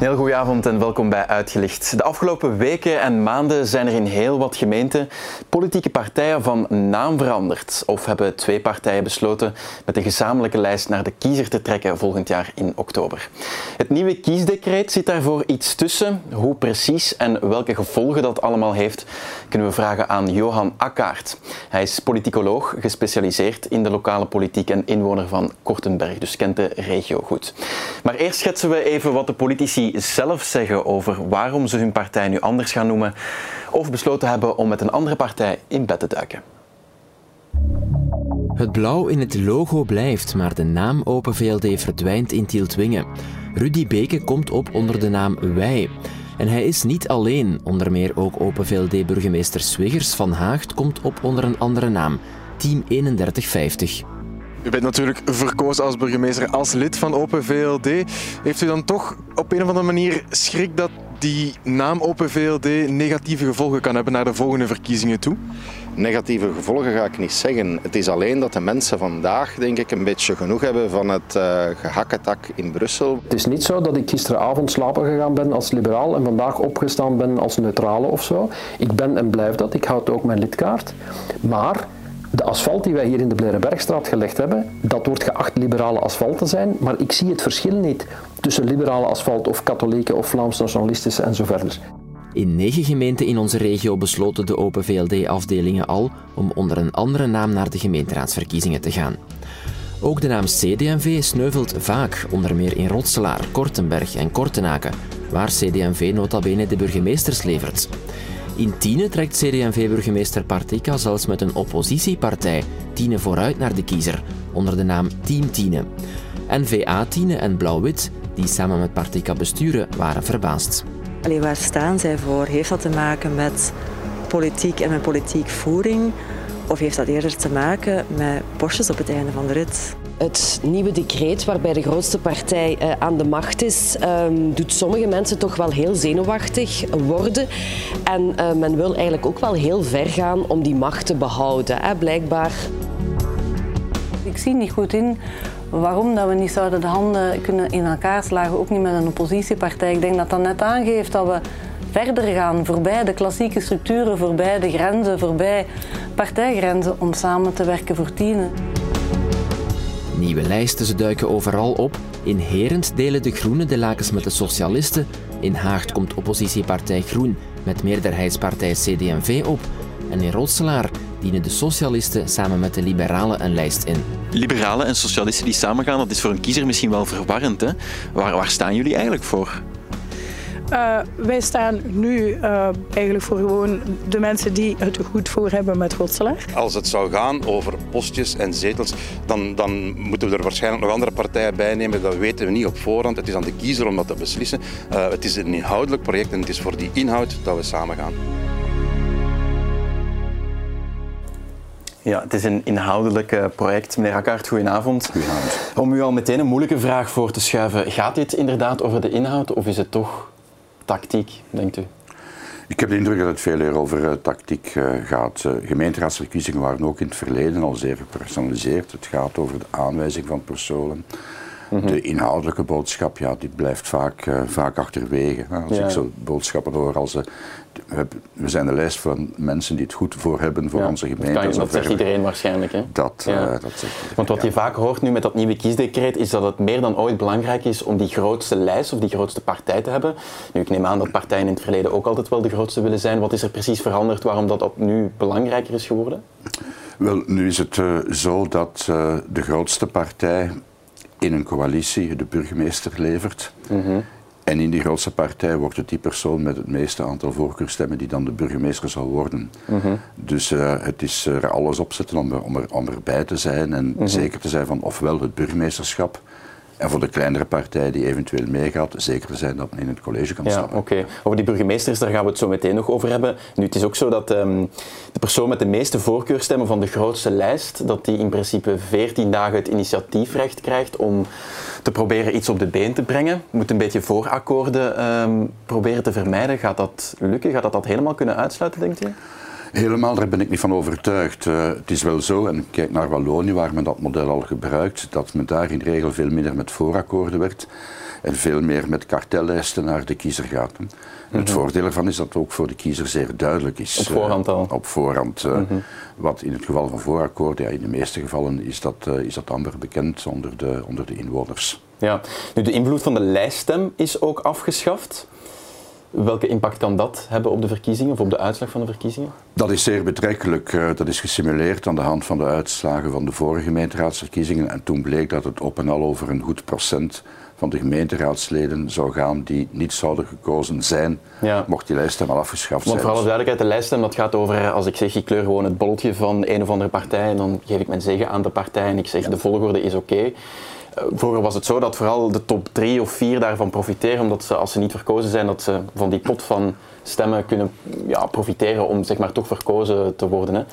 heel goede avond en welkom bij Uitgelicht. De afgelopen weken en maanden zijn er in heel wat gemeenten politieke partijen van naam veranderd. Of hebben twee partijen besloten met een gezamenlijke lijst naar de kiezer te trekken volgend jaar in oktober. Het nieuwe kiesdecreet zit daarvoor iets tussen. Hoe precies en welke gevolgen dat allemaal heeft, kunnen we vragen aan Johan Akkaert. Hij is politicoloog, gespecialiseerd in de lokale politiek en inwoner van Kortenberg, dus kent de regio goed. Maar eerst schetsen we even wat de politici zelf zeggen over waarom ze hun partij nu anders gaan noemen of besloten hebben om met een andere partij in bed te duiken. Het blauw in het logo blijft, maar de naam Open VLD verdwijnt in Tieltwingen. Rudy Beke komt op onder de naam Wij. En hij is niet alleen. Onder meer ook Open VLD-burgemeester Swiggers van Haagt komt op onder een andere naam, Team 3150. U bent natuurlijk verkozen als burgemeester als lid van Open VLD. Heeft u dan toch op een of andere manier schrik dat die naam Open VLD negatieve gevolgen kan hebben naar de volgende verkiezingen toe? Negatieve gevolgen ga ik niet zeggen. Het is alleen dat de mensen vandaag, denk ik, een beetje genoeg hebben van het uh, gehakketak in Brussel. Het is niet zo dat ik gisteravond slapen gegaan ben als liberaal en vandaag opgestaan ben als neutrale of zo. Ik ben en blijf dat. Ik houd ook mijn lidkaart. Maar de asfalt die wij hier in de Blerenbergstraat gelegd hebben, dat wordt geacht liberale asfalt te zijn, maar ik zie het verschil niet tussen liberale asfalt of katholieke of Vlaams nationalistische en zo verder. In negen gemeenten in onze regio besloten de Open VLD-afdelingen al om onder een andere naam naar de gemeenteraadsverkiezingen te gaan. Ook de naam CDMV sneuvelt vaak, onder meer in Rotselaar, Kortenberg en Kortenaken, waar CDMV nota bene de burgemeesters levert. In Tiene trekt CD&V-burgemeester Partika zelfs met een oppositiepartij Tiene vooruit naar de kiezer, onder de naam Team Tiene. N-VA Tiene en Blauw-Wit, die samen met Partika besturen, waren verbaasd. Allee, waar staan zij voor? Heeft dat te maken met politiek en met politiek voering? Of heeft dat eerder te maken met postjes op het einde van de rit? Het nieuwe decreet waarbij de grootste partij uh, aan de macht is, um, doet sommige mensen toch wel heel zenuwachtig worden. En uh, men wil eigenlijk ook wel heel ver gaan om die macht te behouden, hè, blijkbaar. Ik zie niet goed in waarom dat we niet zouden de handen kunnen in elkaar slagen, ook niet met een oppositiepartij. Ik denk dat dat net aangeeft dat we verder gaan, voorbij de klassieke structuren, voorbij de grenzen, voorbij partijgrenzen, om samen te werken voor tienen. Nieuwe lijsten, ze duiken overal op. In Herent delen de Groenen de lakens met de Socialisten. In Haagd komt oppositiepartij Groen met meerderheidspartij CD&V op. En in Rotselaar dienen de socialisten samen met de liberalen een lijst in. Liberalen en socialisten die samengaan, dat is voor een kiezer misschien wel verwarrend. Hè? Waar, waar staan jullie eigenlijk voor? Uh, wij staan nu uh, eigenlijk voor gewoon de mensen die het goed voor hebben met Rotselaar. Als het zou gaan over postjes en zetels, dan, dan moeten we er waarschijnlijk nog andere partijen bij nemen. Dat weten we niet op voorhand. Het is aan de kiezer om dat te beslissen. Uh, het is een inhoudelijk project en het is voor die inhoud dat we samen gaan. Ja, het is een inhoudelijk project. Meneer Akkaert, goedenavond. Goedenavond. Om u al meteen een moeilijke vraag voor te schuiven. Gaat dit inderdaad over de inhoud of is het toch tactiek, denkt u? Ik heb de indruk dat het veel meer over uh, tactiek uh, gaat. Uh, gemeenteraadsverkiezingen waren ook in het verleden al zeer gepersonaliseerd. Het gaat over de aanwijzing van personen. Mm -hmm. De inhoudelijke boodschap, ja, die blijft vaak, vaak achterwege. Als ja. ik zo boodschappen hoor als we zijn de lijst van mensen die het goed voor hebben voor ja, onze gemeente. Dat, kan, dat zegt iedereen waarschijnlijk. Hè? Dat, ja. uh, dat zegt Want wat je vaak hoort nu met dat nieuwe kiesdecreet is dat het meer dan ooit belangrijk is om die grootste lijst of die grootste partij te hebben. Nu, ik neem aan dat partijen in het verleden ook altijd wel de grootste willen zijn. Wat is er precies veranderd waarom dat op nu belangrijker is geworden? Wel, nu is het uh, zo dat uh, de grootste partij in een coalitie de burgemeester levert. Mm -hmm. En in die grootste partij wordt het die persoon met het meeste aantal voorkeurstemmen die dan de burgemeester zal worden. Mm -hmm. Dus uh, het is er alles op zetten om, er, om, er, om erbij te zijn en mm -hmm. zeker te zijn van ofwel het burgemeesterschap. En voor de kleinere partij die eventueel meegaat, zeker te zijn dat men in het college kan ja, stappen. Okay. Over die burgemeesters, daar gaan we het zo meteen nog over hebben. Nu, het is ook zo dat um, de persoon met de meeste voorkeurstemmen van de grootste lijst, dat die in principe 14 dagen het initiatiefrecht krijgt om te proberen iets op de been te brengen. Moet een beetje voorakkoorden um, proberen te vermijden. Gaat dat lukken? Gaat dat dat helemaal kunnen uitsluiten, denkt u? Helemaal, daar ben ik niet van overtuigd. Uh, het is wel zo, en kijk naar Wallonië, waar men dat model al gebruikt, dat men daar in regel veel minder met voorakkoorden werkt en veel meer met kartellijsten naar de kiezer gaat. Het mhm. voordeel ervan is dat het ook voor de kiezer zeer duidelijk is. Op voorhand al? op voorhand. Uh, Wat in het geval van voorakkoorden, ja, in de meeste gevallen is dat, uh, is dat amper bekend onder de, onder de inwoners. Ja, nu de invloed van de lijststem is ook afgeschaft. Welke impact kan dat hebben op de verkiezingen of op de uitslag van de verkiezingen? Dat is zeer betrekkelijk. Eh, dat is gesimuleerd aan de hand van de uitslagen van de vorige gemeenteraadsverkiezingen. En toen bleek dat het op en al over een goed procent van de gemeenteraadsleden zou gaan die niet zouden gekozen zijn, mocht die lijststem al afgeschaft zijn. Want voor alle duidelijkheid, de lijststem dat gaat over, als ik zeg ik kleur gewoon het bolletje van een of andere partij en dan geef ik mijn zegen aan de partij en ik zeg de volgorde is oké. Eh, vroeger was het zo dat vooral de top drie of vier daarvan profiteren, omdat ze, als ze niet verkozen zijn, dat ze van die pot van stemmen kunnen ja, profiteren om zeg maar, toch verkozen te worden. Hè.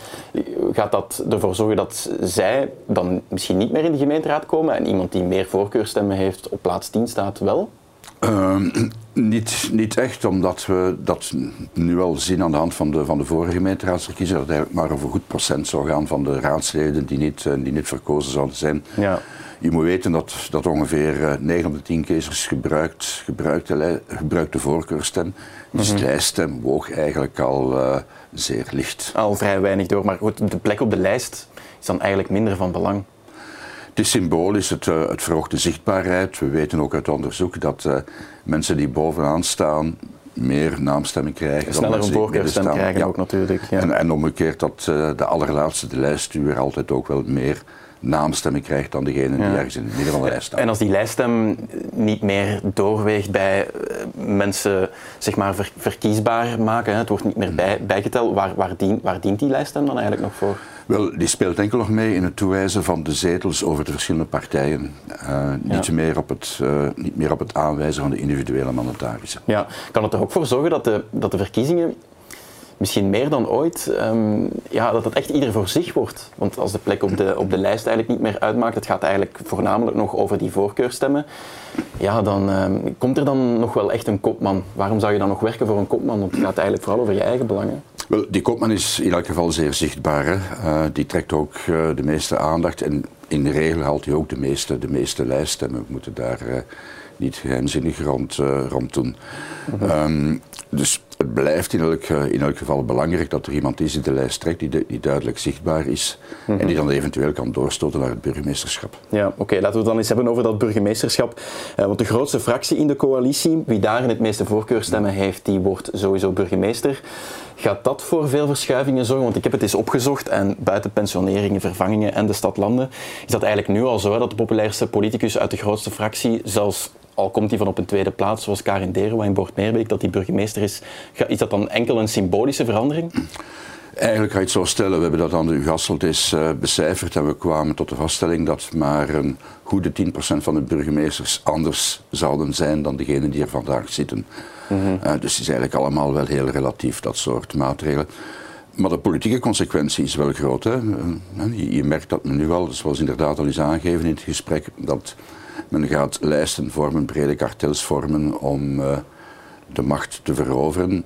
Gaat dat ervoor zorgen dat zij dan misschien niet meer in de gemeenteraad komen en iemand die meer voorkeurstemmen heeft op plaats 10 staat wel? Ehm, niet, niet echt, omdat we dat nu al zien aan de hand van de, van de vorige gemeenteraadsverkiezingen, dat eigenlijk maar over goed procent zou gaan van de raadsleden die niet, eh, die niet verkozen zouden zijn. Ja. Je moet weten dat, dat ongeveer 9 op de 10 kiezers gebruikt, gebruikte, gebruikte voorkeurstem. Dus de lijststem woog eigenlijk al uh, zeer licht. Al vrij weinig door, maar goed, de plek op de lijst is dan eigenlijk minder van belang. Het is symbolisch, het, uh, het verhoogt de zichtbaarheid. We weten ook uit onderzoek dat uh, mensen die bovenaan staan meer naamstemmen krijgen. Sneller een voorkeurstem krijgen ook natuurlijk. Ja. En, en omgekeerd dat de allerlaatste, de lijststuur, altijd ook wel meer naamstemmen krijgt dan degene die ergens in het midden van de lijst staat. En als die lijststem niet meer doorweegt bij eh, mensen zeg maar, verkiesbaar maken, het wordt niet meer bij, bijgeteld, waar, waar, dient, waar dient die lijststem dan eigenlijk nog voor? Wel, die speelt enkel nog mee in het toewijzen van de zetels over de verschillende partijen. Uh, niet, meer op het, uh, niet meer op het aanwijzen van de individuele mandatarissen. Ja, kan het er ook voor zorgen dat de, dat de verkiezingen misschien meer dan ooit, um, ja, dat het echt ieder voor zich wordt. Want als de plek op de, op de lijst eigenlijk niet meer uitmaakt, het gaat eigenlijk voornamelijk nog over die voorkeurstemmen, ja, dan um, komt er dan nog wel echt een kopman. Waarom zou je dan nog werken voor een kopman? Want het gaat eigenlijk vooral over je eigen belangen. Wel, die kopman is in elk geval zeer zichtbaar. Hè. Uh, die trekt ook uh, de meeste aandacht en in de regel haalt hij ook de meeste, de meeste lijststemmen. We moeten daar uh, niet geheimzinnig rond, rond doen. Mm -hmm. um, dus het blijft in elk, eh, in elk geval belangrijk dat er iemand is die de lijst trekt, die, die duidelijk zichtbaar is en die dan eventueel kan doorstoten naar het burgemeesterschap. Ja, oké, laten we het dan eens hebben over dat burgemeesterschap. Uh, want de grootste fractie in de coalitie, wie daar in het meeste voorkeurstemmen heeft, die wordt sowieso burgemeester. Gaat dat voor veel verschuivingen zorgen? Want ik heb het eens opgezocht en buiten pensioneringen, vervangingen en de stadlanden is dat eigenlijk nu al zo dat de populairste politicus uit de grootste fractie zelfs al komt hij van op een tweede plaats, zoals Karin Derenwa in Boort-Meerbeek, dat hij burgemeester is, is dat dan enkel een symbolische verandering? Eigenlijk ga je het zo stellen. We hebben dat aan de Ugasselt eens uh, becijferd en we kwamen tot de vaststelling dat maar een goede 10% van de burgemeesters anders zouden zijn dan degenen die er vandaag zitten. Mm -hmm. uh, dus het is eigenlijk allemaal wel heel relatief, dat soort maatregelen. Maar de politieke consequentie is wel groot. Hè? Uh, je merkt dat men nu al, zoals inderdaad al is aangegeven in het gesprek, dat men gaat lijsten vormen, brede kartels vormen om uh, de macht te veroveren.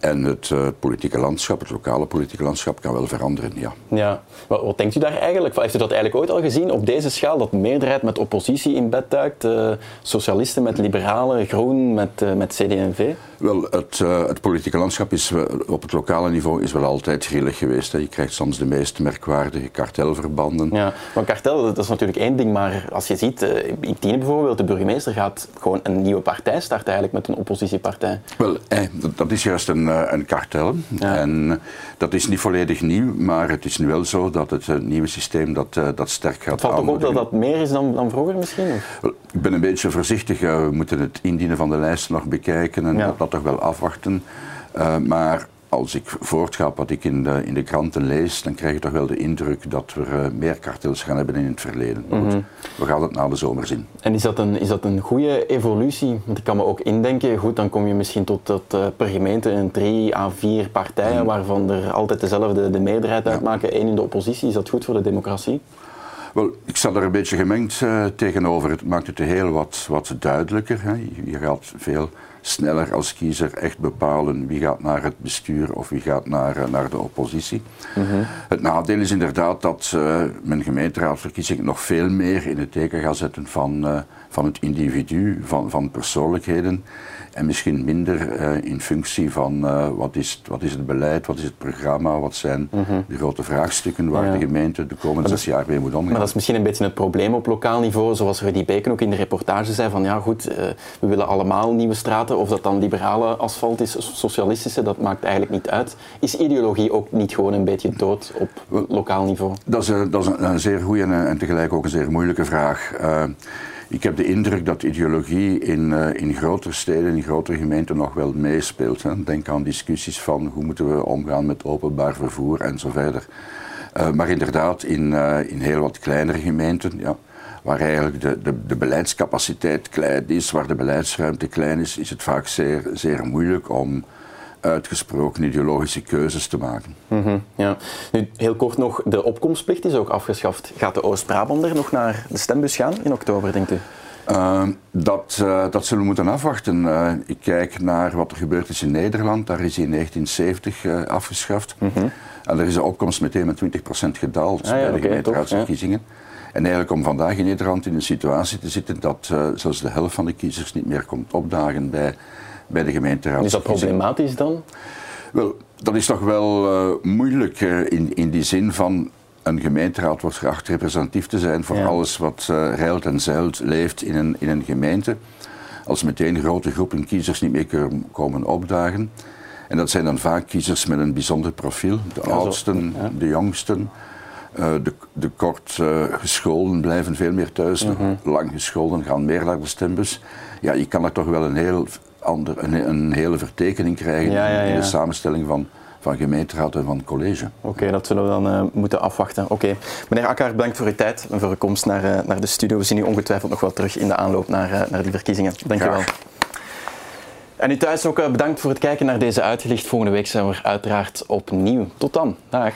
En het uh, politieke landschap, het lokale politieke landschap, kan wel veranderen, ja. ja. Wat, wat, denkt u daar eigenlijk? Heeft u dat eigenlijk ooit al gezien op deze schaal? Dat meerderheid met oppositie in bed duikt? Uh, socialisten met liberalen, groen met, met CD&V? Wel, het, het, politieke landschap is op het lokale niveau is wel altijd grillig geweest. Hè. Je krijgt soms de meest merkwaardige kartelverbanden. Ja, maar kartel, dat is natuurlijk één ding, maar als je ziet, in Tiene bijvoorbeeld, de burgemeester gaat gewoon een nieuwe partij starten eigenlijk met een oppositiepartij. Wel, eh, dat is juist een een kartel. En dat is niet volledig nieuw, maar het is nu wel zo dat het nieuwe systeem dat, dat sterk gaat Het valt toch op dat dat meer is dan, dan vroeger misschien? Ik ben een beetje voorzichtig. we moeten het indienen van de lijst nog bekijken en dat, dat toch wel afwachten. maar als ik voortga wat ik in de, in de kranten lees, dan krijg je toch wel de indruk dat we uh, meer kartels gaan hebben in het verleden. Maar goed, mhm. we gaan het na de zomer zien. En is dat, een, is dat een goede evolutie? Want ik kan me ook indenken, goed, dan kom je misschien tot, tot uh, per gemeente een drie à vier partijen, mhm. waarvan er altijd dezelfde de meerderheid uitmaken, één in de oppositie. Is dat goed voor de democratie? Wel, ik sta daar een beetje gemengd uh, tegenover. Het maakt het heel wat, wat duidelijker. Hè. Je, gaat veel sneller als kiezer echt bepalen wie gaat naar het bestuur of wie gaat naar, uh, naar de oppositie. Mm -hmm. Het nadeel is inderdaad dat uh, men gemeenteraadsverkiezingen nog veel meer in het teken gaat zetten van, van het individu, van, van persoonlijkheden. En misschien minder uh, in functie van wat, is, wat is het beleid, wat is het programma, wat zijn mm -hmm. de grote vraagstukken waar ja. de gemeente de komende zes jaar mee moet omgaan. Maar dat is misschien een beetje het probleem op lokaal niveau, zoals Rudy Beken ook in de reportage zei, van ja goed, we willen allemaal nieuwe straten, of dat dan liberale asfalt is, socialistische, dat maakt eigenlijk niet uit. Is ideologie ook niet gewoon een beetje dood op lokaal niveau? Dat is, dat is een, zeer goede en, en, tegelijk ook een zeer moeilijke vraag. Ik heb de indruk dat ideologie in, uh, in grotere steden, in grotere gemeenten nog wel meespeelt. Hè. Denk aan discussies van hoe moeten we omgaan met openbaar vervoer en zo verder. Uh, maar inderdaad, in, in heel wat kleinere gemeenten, ja, waar eigenlijk de, de, de, beleidscapaciteit klein is, waar de beleidsruimte klein is, is het vaak zeer, zeer moeilijk om uitgesproken ideologische keuzes te maken. Mm -hmm, ja. nu, heel kort nog, de opkomstplicht is ook afgeschaft. Gaat de Oost-Brabander nog naar de stembus gaan in oktober, denkt u? Uh, dat, uh, dat zullen we moeten afwachten. Uh, ik kijk naar wat er gebeurd is in Nederland. Daar is in 1970 afgeschaft. Mm -hmm. En er is de opkomst meteen met 20% gedaald ah, ja, bij de okay, gemeenteraadsverkiezingen. Ja. En eigenlijk om vandaag in Nederland in een situatie te zitten dat zelfs de helft van de kiezers niet meer komt opdagen bij bij de gemeenteraad. Is dat problematisch dan? Wel, dat is toch wel uh, moeilijk uh, in, in die zin van een gemeenteraad wordt geacht representatief te zijn voor ja. alles wat uh, reilt en zeilt, leeft in een, in een gemeente. Als meteen grote groepen kiezers niet meer komen opdagen. En dat zijn dan vaak kiezers met een bijzonder profiel. De ja, oudsten, ja. de jongsten. Uh, de, de kort uh, gescholden blijven veel meer thuis. Mm -hmm. Lang gescholden gaan meer naar de stembus. Ja, je kan er toch wel een heel ander, een, een hele vertekening krijgen ja, ja, ja. in de samenstelling van, van gemeenteraad en van college. Oké, okay, dat zullen we dan uh, moeten afwachten. Oké, okay. Meneer Akkar, bedankt voor uw tijd en voor uw komst naar, naar de studio. We zien u ongetwijfeld nog wel terug in de aanloop naar, naar die verkiezingen. Dank je wel. En u thuis ook bedankt voor het kijken naar deze uitgelicht. Volgende week zijn we uiteraard opnieuw. Tot dan. Dag.